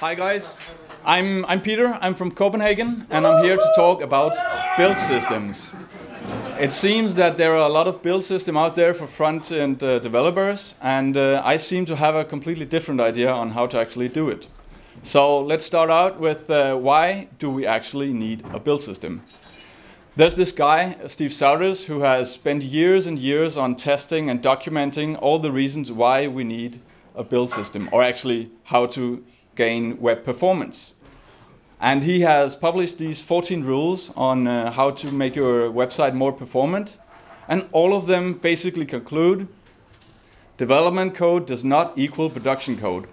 Hi guys, I'm, I'm Peter, I'm from Copenhagen, and I'm here to talk about build systems. It seems that there are a lot of build systems out there for front-end uh, developers, and uh, I seem to have a completely different idea on how to actually do it. So let's start out with uh, why do we actually need a build system? There's this guy, Steve Souders, who has spent years and years on testing and documenting all the reasons why we need a build system, or actually how to gain web performance. And he has published these 14 rules on uh, how to make your website more performant. And all of them basically conclude development code does not equal production code.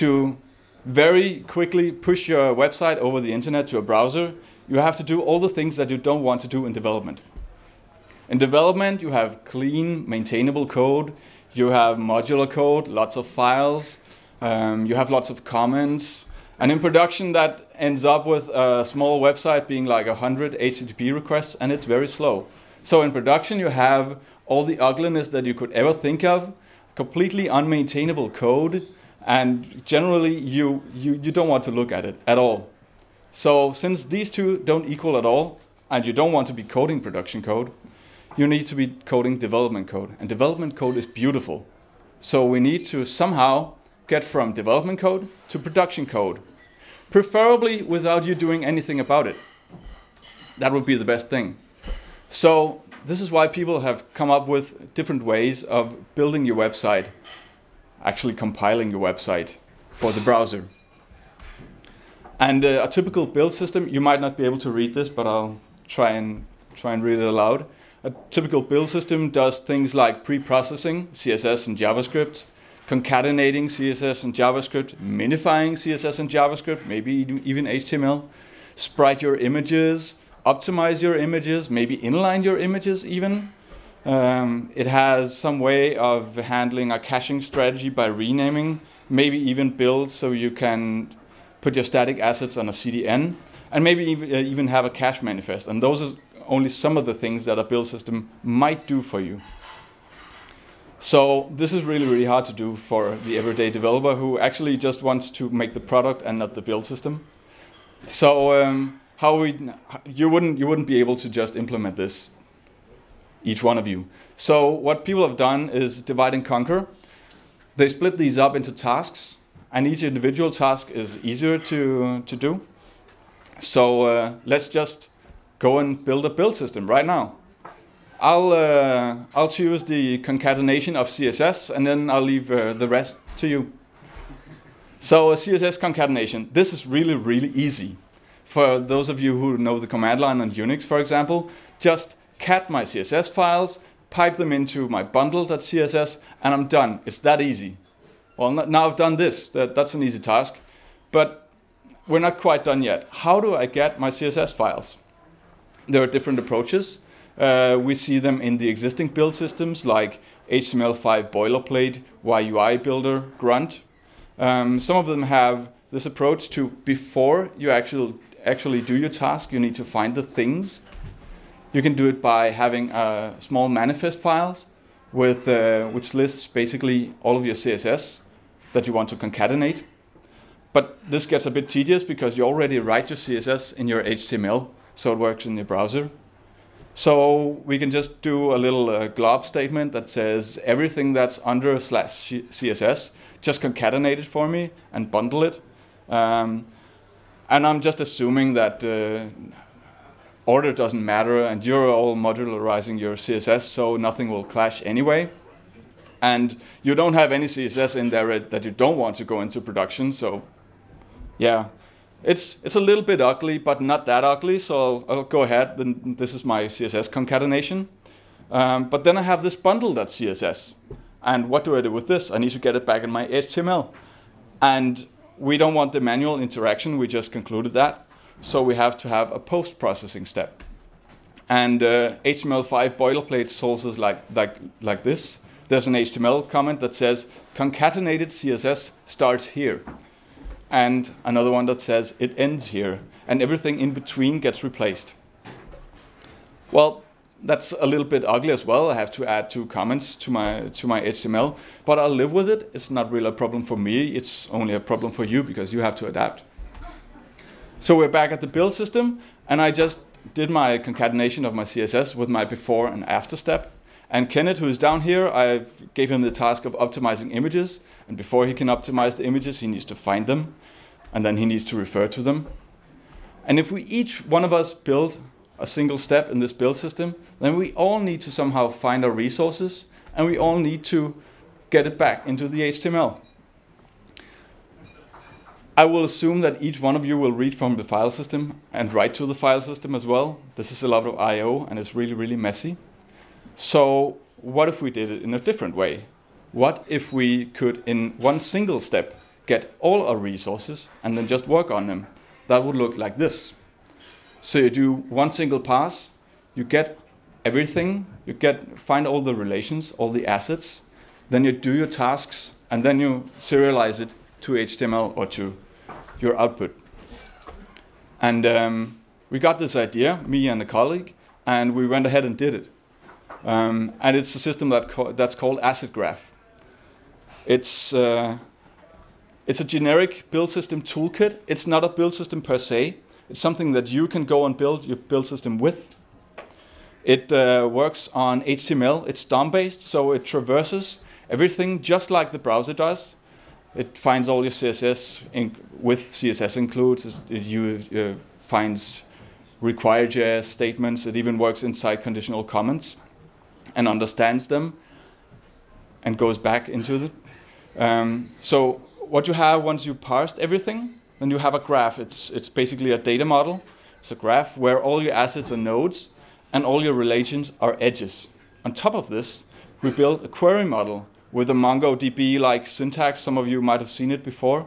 To very quickly push your website over the internet to a browser, you have to do all the things that you don't want to do in development. In development, you have clean, maintainable code, you have modular code, lots of files, um, you have lots of comments, and in production, that ends up with a small website being like 100 HTTP requests, and it's very slow. So in production, you have all the ugliness that you could ever think of, completely unmaintainable code, and generally you, you, you don't want to look at it at all. So since these two don't equal at all, and you don't want to be coding production code, you need to be coding development code. And development code is beautiful. So we need to somehow get from development code to production code, preferably without you doing anything about it. That would be the best thing. So this is why people have come up with different ways of building your website, actually compiling your website for the browser. And uh, a typical build system, you might not be able to read this, but I'll try and try and read it aloud. A typical build system does things like pre-processing CSS and JavaScript, concatenating CSS and JavaScript, minifying CSS and JavaScript, maybe even HTML, sprite your images, optimize your images, maybe inline your images even. Um, it has some way of handling a caching strategy by renaming, maybe even build so you can put your static assets on a CDN, and maybe even, uh, even have a cache manifest. And those are only some of the things that a build system might do for you. So this is really, really hard to do for the everyday developer who actually just wants to make the product and not the build system. So um, how we, you wouldn't, you wouldn't be able to just implement this, each one of you. So what people have done is divide and conquer. They split these up into tasks and each individual task is easier to, to do. So uh, let's just go and build a build system right now. I'll, uh, I'll choose the concatenation of CSS and then I'll leave uh, the rest to you. So a CSS concatenation, this is really, really easy. For those of you who know the command line on Unix, for example, just cat my CSS files, pipe them into my bundle.css, and I'm done. It's that easy. Well, now I've done this. That, that's an easy task. But we're not quite done yet. How do I get my CSS files? There are different approaches. Uh, we see them in the existing build systems like HTML5 boilerplate, YUI builder, Grunt. Um, some of them have this approach to before you actually, actually do your task, you need to find the things. You can do it by having uh, small manifest files with, uh, which lists basically all of your CSS that you want to concatenate. But this gets a bit tedious because you already write your CSS in your HTML, so it works in your browser. So we can just do a little uh, glob statement that says everything that's under slash CSS, just concatenate it for me and bundle it. Um, and I'm just assuming that uh, order doesn't matter and you're all modularizing your CSS so nothing will clash anyway and you don't have any CSS in there that you don't want to go into production. So yeah, it's, it's a little bit ugly, but not that ugly. So I'll, I'll go ahead. Then this is my CSS concatenation. Um, but then I have this bundle.css. And what do I do with this? I need to get it back in my HTML. And we don't want the manual interaction. We just concluded that. So we have to have a post-processing step. And uh, HTML5 boilerplate solves this like, like, like this there's an HTML comment that says concatenated CSS starts here. And another one that says it ends here. And everything in between gets replaced. Well, that's a little bit ugly as well. I have to add two comments to my to my HTML, but I'll live with it. It's not really a problem for me. It's only a problem for you because you have to adapt. So we're back at the build system, and I just did my concatenation of my CSS with my before and after step. And Kenneth, who is down here, I gave him the task of optimizing images. And before he can optimize the images, he needs to find them, and then he needs to refer to them. And if we each one of us build a single step in this build system, then we all need to somehow find our resources, and we all need to get it back into the HTML. I will assume that each one of you will read from the file system and write to the file system as well. This is a lot of I.O. and it's really, really messy. So what if we did it in a different way? What if we could, in one single step, get all our resources and then just work on them? That would look like this. So you do one single pass, you get everything, you get find all the relations, all the assets, then you do your tasks, and then you serialize it to HTML or to your output. And um, we got this idea, me and a colleague, and we went ahead and did it. Um, and it's a system that that's called Asset Graph. It's, uh, it's a generic build system toolkit. It's not a build system per se. It's something that you can go and build your build system with. It uh, works on HTML. It's DOM-based, so it traverses everything just like the browser does. It finds all your CSS with CSS includes. It you, uh, finds RequireJS statements. It even works inside conditional comments and understands them and goes back into them. Um, so what you have once you parsed everything, then you have a graph. It's, it's basically a data model. It's a graph where all your assets are nodes and all your relations are edges. On top of this, we built a query model with a MongoDB-like syntax. Some of you might have seen it before.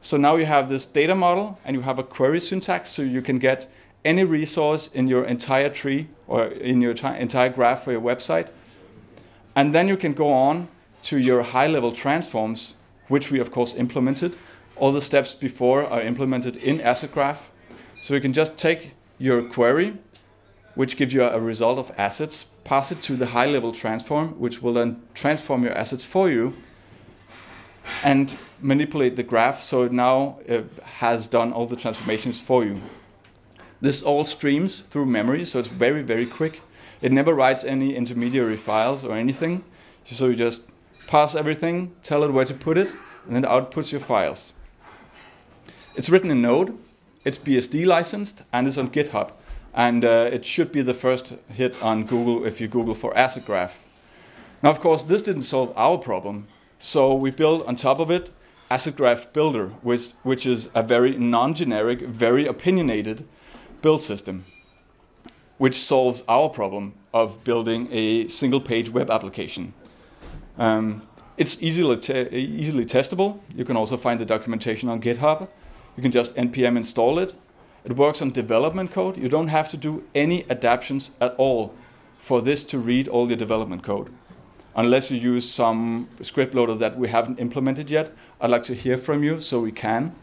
So now you have this data model and you have a query syntax so you can get any resource in your entire tree or in your entire graph for your website. And then you can go on to your high-level transforms, which we of course implemented. All the steps before are implemented in Asset Graph. So you can just take your query, which gives you a result of assets, pass it to the high-level transform, which will then transform your assets for you, and manipulate the graph so it now uh, has done all the transformations for you. This all streams through memory, so it's very, very quick. It never writes any intermediary files or anything. So you just pass everything, tell it where to put it, and then it outputs your files. It's written in Node, it's BSD licensed, and it's on GitHub. And uh, it should be the first hit on Google if you Google for Asset Graph. Now, of course, this didn't solve our problem. So we built on top of it Asset Graph Builder, which, which is a very non-generic, very opinionated build system, which solves our problem of building a single page web application. Um, it's easily, easily testable. You can also find the documentation on GitHub. You can just npm install it. It works on development code. You don't have to do any adaptations at all for this to read all your development code. Unless you use some script loader that we haven't implemented yet, I'd like to hear from you so we can.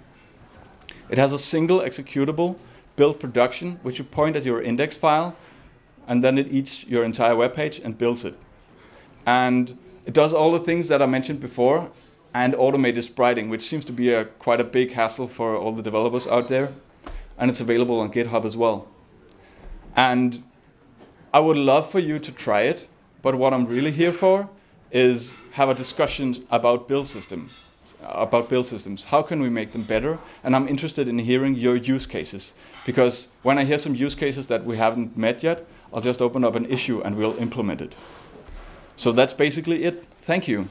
It has a single executable build production, which you point at your index file, and then it eats your entire web page and builds it. And it does all the things that I mentioned before, and automated spriting, which seems to be a, quite a big hassle for all the developers out there. And it's available on GitHub as well. And I would love for you to try it, but what I'm really here for is have a discussion about build systems about build systems. How can we make them better? And I'm interested in hearing your use cases because when I hear some use cases that we haven't met yet, I'll just open up an issue and we'll implement it. So that's basically it. Thank you.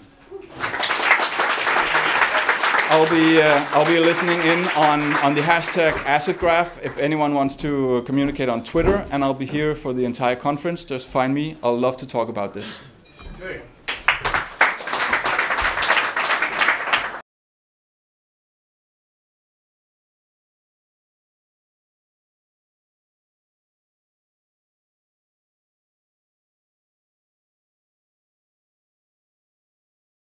I'll be, uh, I'll be listening in on, on the hashtag AssetGraph if anyone wants to communicate on Twitter, and I'll be here for the entire conference. Just find me. I'll love to talk about this. Okay.